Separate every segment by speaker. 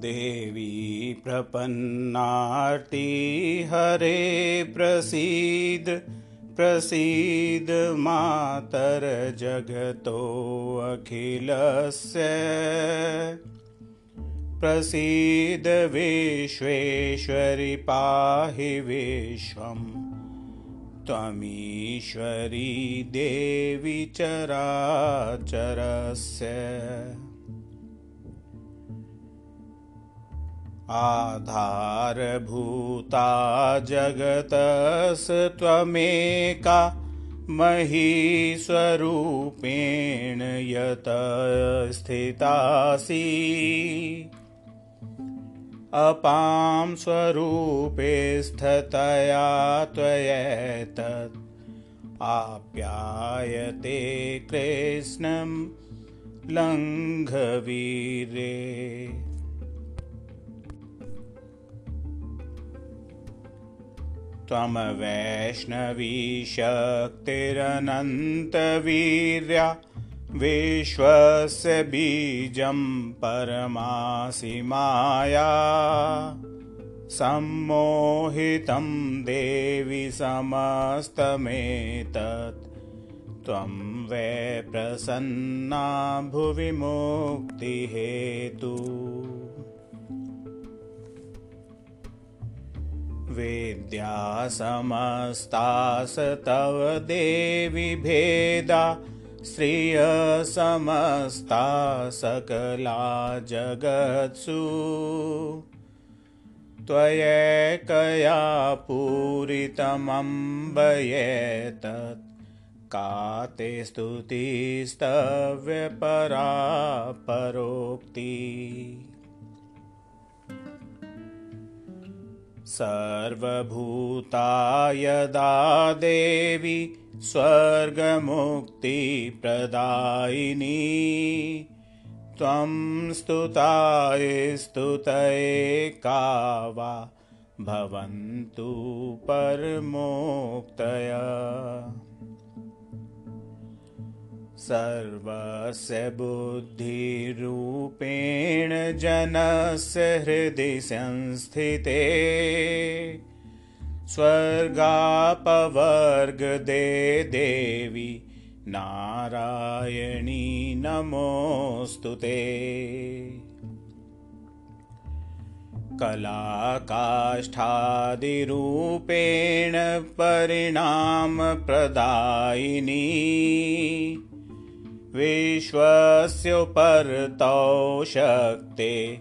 Speaker 1: देवी प्रपन्नार्ति हरे प्रसीद प्रसीद मातर्जगतोऽखिलस्य प्रसीद विश्वेश्वरि पाहि विश्वम् त्वमीश्वरी देवी चराचरस्य आधारभूता जगतस्त्वमेका महीस्वरूपेण यत स्थितासि अपां स्वरूपे स्थतया त्वयैतत् आप्यायते कृष्णं लङ्घवीरे त्वं वैष्णवीशक्तिरनन्तवीर्या विश्वस्य बीजं परमासि माया सम्मोहितं देवि समस्तमेतत्। त्वं वै प्रसन्ना भुवि मुक्तिहेतु वेद्या समस्तास तव देवि भेदा श्रियसमस्ता सकला जगत्सु त्वयैकया पूरितमम्बयेतत् का ते स्तुतिस्तव्यपरा परोक्ति सर्वभूता यदा देवी स्वर्गमुक्तिप्रदायिनी। त्वं स्तुताय स्तुतये का वा भवन्तु परमोक्तय सर्वस्य बुद्धिरूपेण जनस्य हृदि संस्थिते। स्वर्गापवर्गदे देवी नारायणी नमोऽस्तु ते। कलाकाष्ठादिरूपेण परिणामप्रदायिनी विश्वस्योपरतौ शक्ते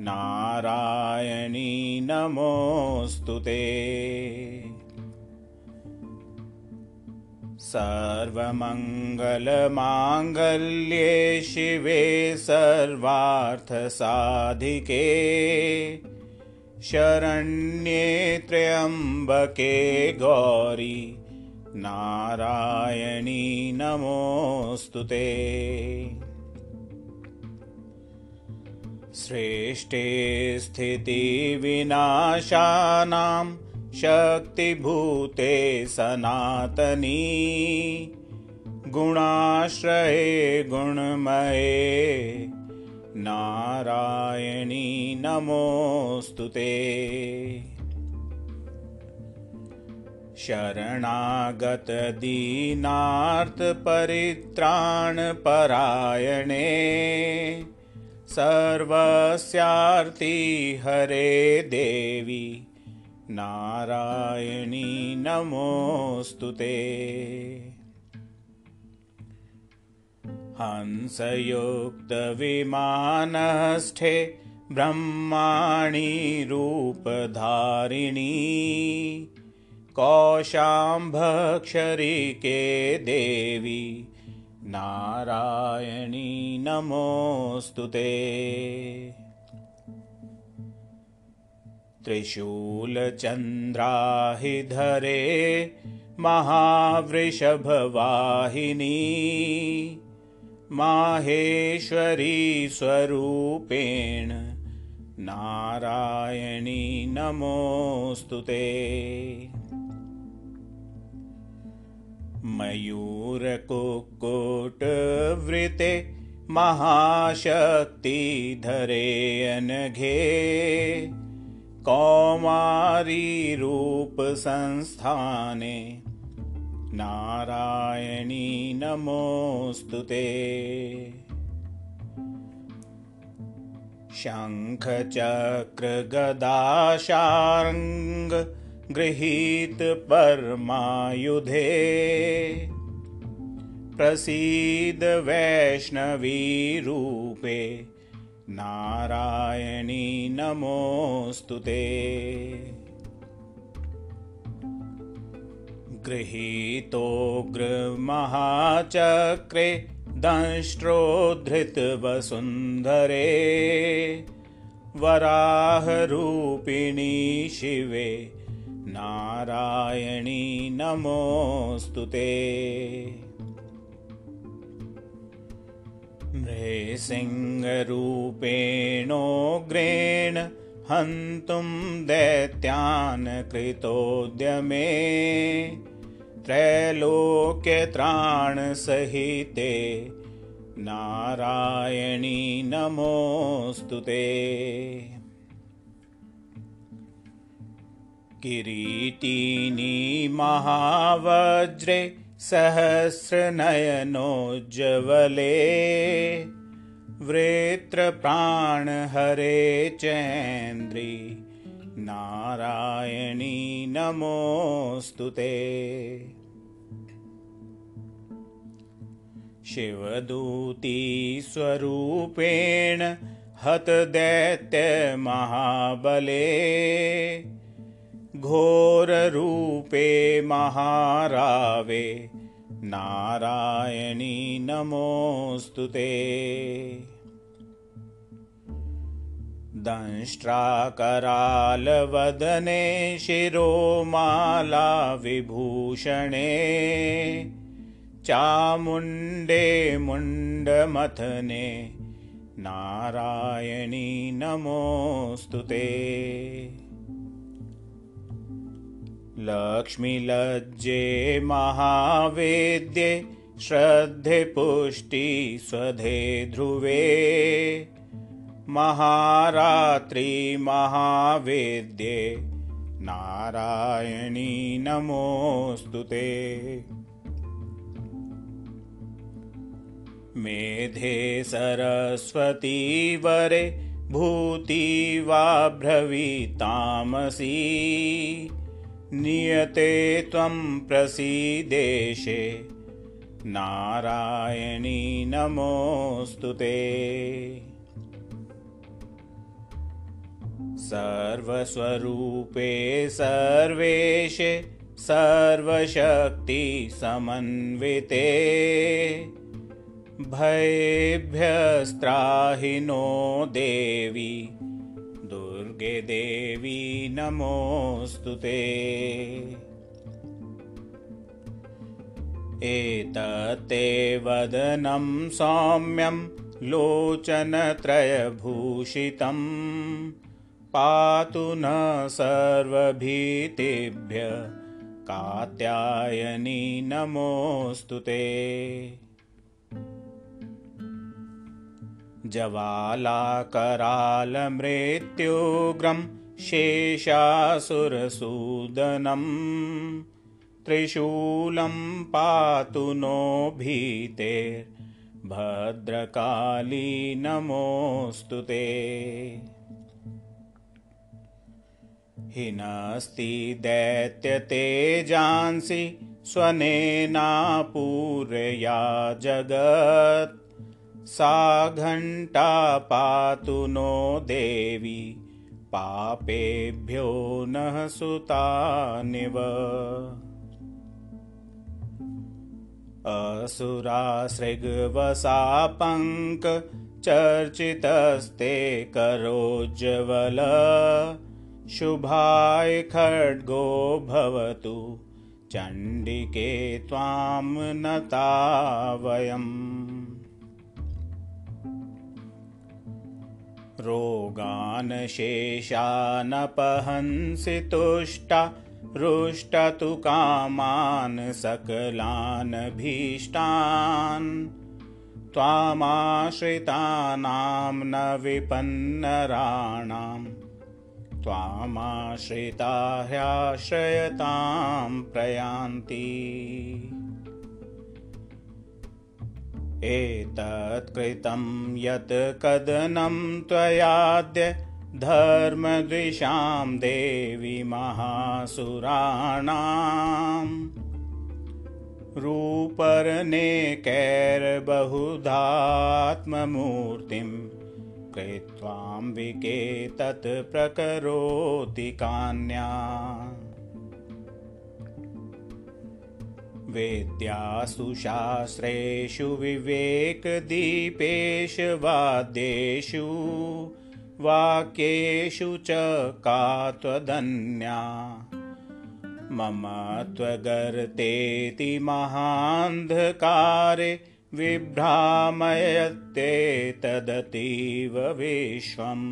Speaker 1: नारायणी नमोऽस्तु ते। सर्वमङ्गलमाङ्गल्ये शिवे सर्वार्थसाधिके। शरण्ये त्र्यम्बके गौरी नारायणी नमोऽस्तु ते। श्रेष्ठे स्थितिविनाशानां शक्तिभूते सनातनी। गुणाश्रये गुणमये नारायणी नमोऽस्तु ते शरणागतदीनार्तपरित्राणपरायणे सर्वस्यार्ति हरे देवी नारायणी नमोऽस्तु ते। हंसयुक्तविमानष्ठे ब्रह्माणि रूपधारिणी कौशाम्भक्षरिके देवी नारायणी नमोऽस्तु ते। त्रिशूलचन्द्राहिधरे महावृषभवाहिनी। माहेश्वरी स्वरूपेण नारायणी नमोऽस्तु ते मयूरकुक्कुटवृते महाशक्तिधरे अनघे कौमारीरूपसंस्थाने नारायणी नमोऽस्तु ते। शङ्खचक्रगदाशार्ङ्ग गृहीत परमायुधे। प्रसीद वैष्णवीरूपे नारायणी नमोऽस्तु ते। गृहीतोऽग्रमहाचक्रे दंष्ट्रोद्धृतवसुन्धरे वराहरूपिणी शिवे नारायणी नमोऽस्तु ते। मृसिंहरूपेणोग्रेण हन्तुं दैत्यान् कृतोद्यमे त्रैलोक्यत्राणसहिते नारायणी नमोऽस्तु ते किरीटिनी महावज्रे सहस्रनयनोज्ज्वले वृत्रप्राणहरे चेन्द्री नारायणी नमोऽस्तु ते। शिवदूतीस्वरूपेण हतदैत्यमहाबले घोररूपे महारावे। नारायणी नमोऽस्तु ते। दंष्ट्राकरालवदने विभूषणे। चामुण्डे मुण्डमथने। नारायणी नमोऽस्तु ते लक्ष्मीलज्जे महावेद्ये श्रद्धे पुष्टिस्वधे ध्रुवे। महारात्रि महावेद्ये नारायणी नमोऽस्तु ते। मेधे सरस्वती वरे भूति वा भ्रवीतामसी नियते त्वं प्रसीदेशे। नारायणी नमोऽस्तु ते। सर्वस्वरूपे सर्वेशे सर्वशक्तिसमन्विते भयेभ्यस्त्राहि नो देवी दुर्गे देवी नमोऽस्तु ते। एतत्ते वदनं सौम्यं लोचनत्रयभूषितं पातु न सर्वभीतिभ्य कात्यायनी नमोऽस्तु ते जवालाकरालमृत्युग्रं शेषासुरसूदनं त्रिशूलं पातु नो भीतेर्भद्रकाली नमोऽस्तु ते। हिनस्ति दैत्यतेजांसि स्वनेनापूरया जगत् सा घण्टा पातु नो देवी पापेभ्यो नः सुतानिव असुरासृग्वसा चर्चितस्ते करोज्ज्वल शुभाय खड्गो भवतु चण्डिके त्वां नता वयम् रोगान् शेषानपहंसि तुष्टा रुष्टतु कामान् सकलान् भीष्टान् त्वामाश्रितानां न विपन्नराणां त्वामाश्रिता ह्याश्रयतां प्रयान्ति एतत्कृतं यत् कदनं त्वयाद्य धर्मद्विषां देवि महासुराणाम् रूपर्नेकैर्बहुधात्ममूर्तिं कृत्वाम्बिके तत् प्रकरोति कान्या वेद्यासु शास्त्रेषु विवेकदीपेषु वाद्येषु वाक्येषु च का त्वदन्या मम त्वगर्तेति महान्धकारे विभ्रामयत्ते तदतीव विश्वम्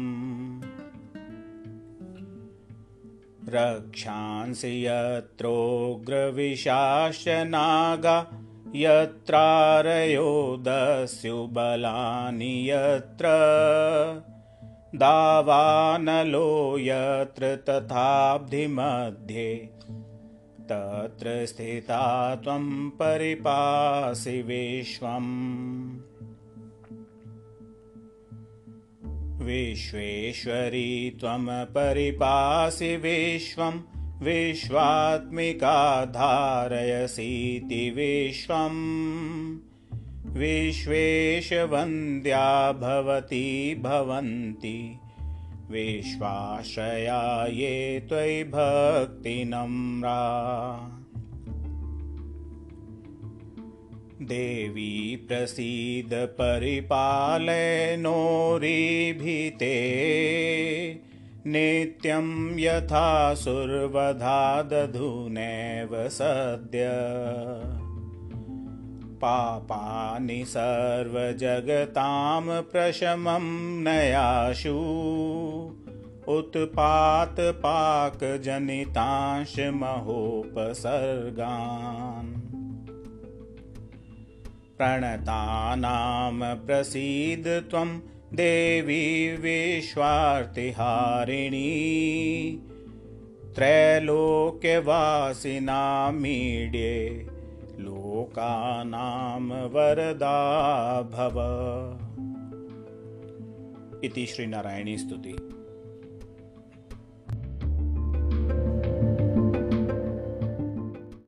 Speaker 1: रक्षांसि यत्रोग्रविशाश्च नागा यत्रारयो दस्युबलानि यत्र दावानलो यत्र तथाब्धिमध्ये तत्र स्थिता त्वं परिपासि विश्वम् विश्वेश्वरी त्वं परिपासि विश्वं विश्वात्मिका धारयसीति विश्वम् विश्वेशवन्द्या भवती भवन्ति विश्वाश्रया ये त्वयि भक्तिनम्रा देवी प्रसीद परिपालय नोरिभिते। नित्यं यथा सुरवधादधुनैव सद्य। पापानि सर्वजगतां प्रशमं नयाशु। उत्पातपाकजनितांशमहोपसर्गान् प्रणतानां प्रसीद त्वं देवी विश्वार्तिहारिणी। त्रैलोक्यवासिनामीड्ये लोकानां वरदा भव। इति श्रीनारायणी स्तुति